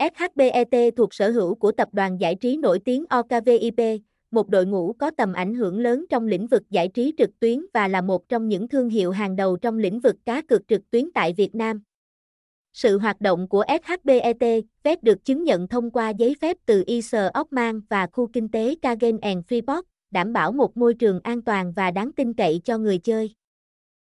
SHBET thuộc sở hữu của tập đoàn giải trí nổi tiếng OKVIP, một đội ngũ có tầm ảnh hưởng lớn trong lĩnh vực giải trí trực tuyến và là một trong những thương hiệu hàng đầu trong lĩnh vực cá cược trực tuyến tại Việt Nam. Sự hoạt động của SHBET, phép được chứng nhận thông qua giấy phép từ ISO Oman và khu kinh tế Kagen and Freeport, đảm bảo một môi trường an toàn và đáng tin cậy cho người chơi.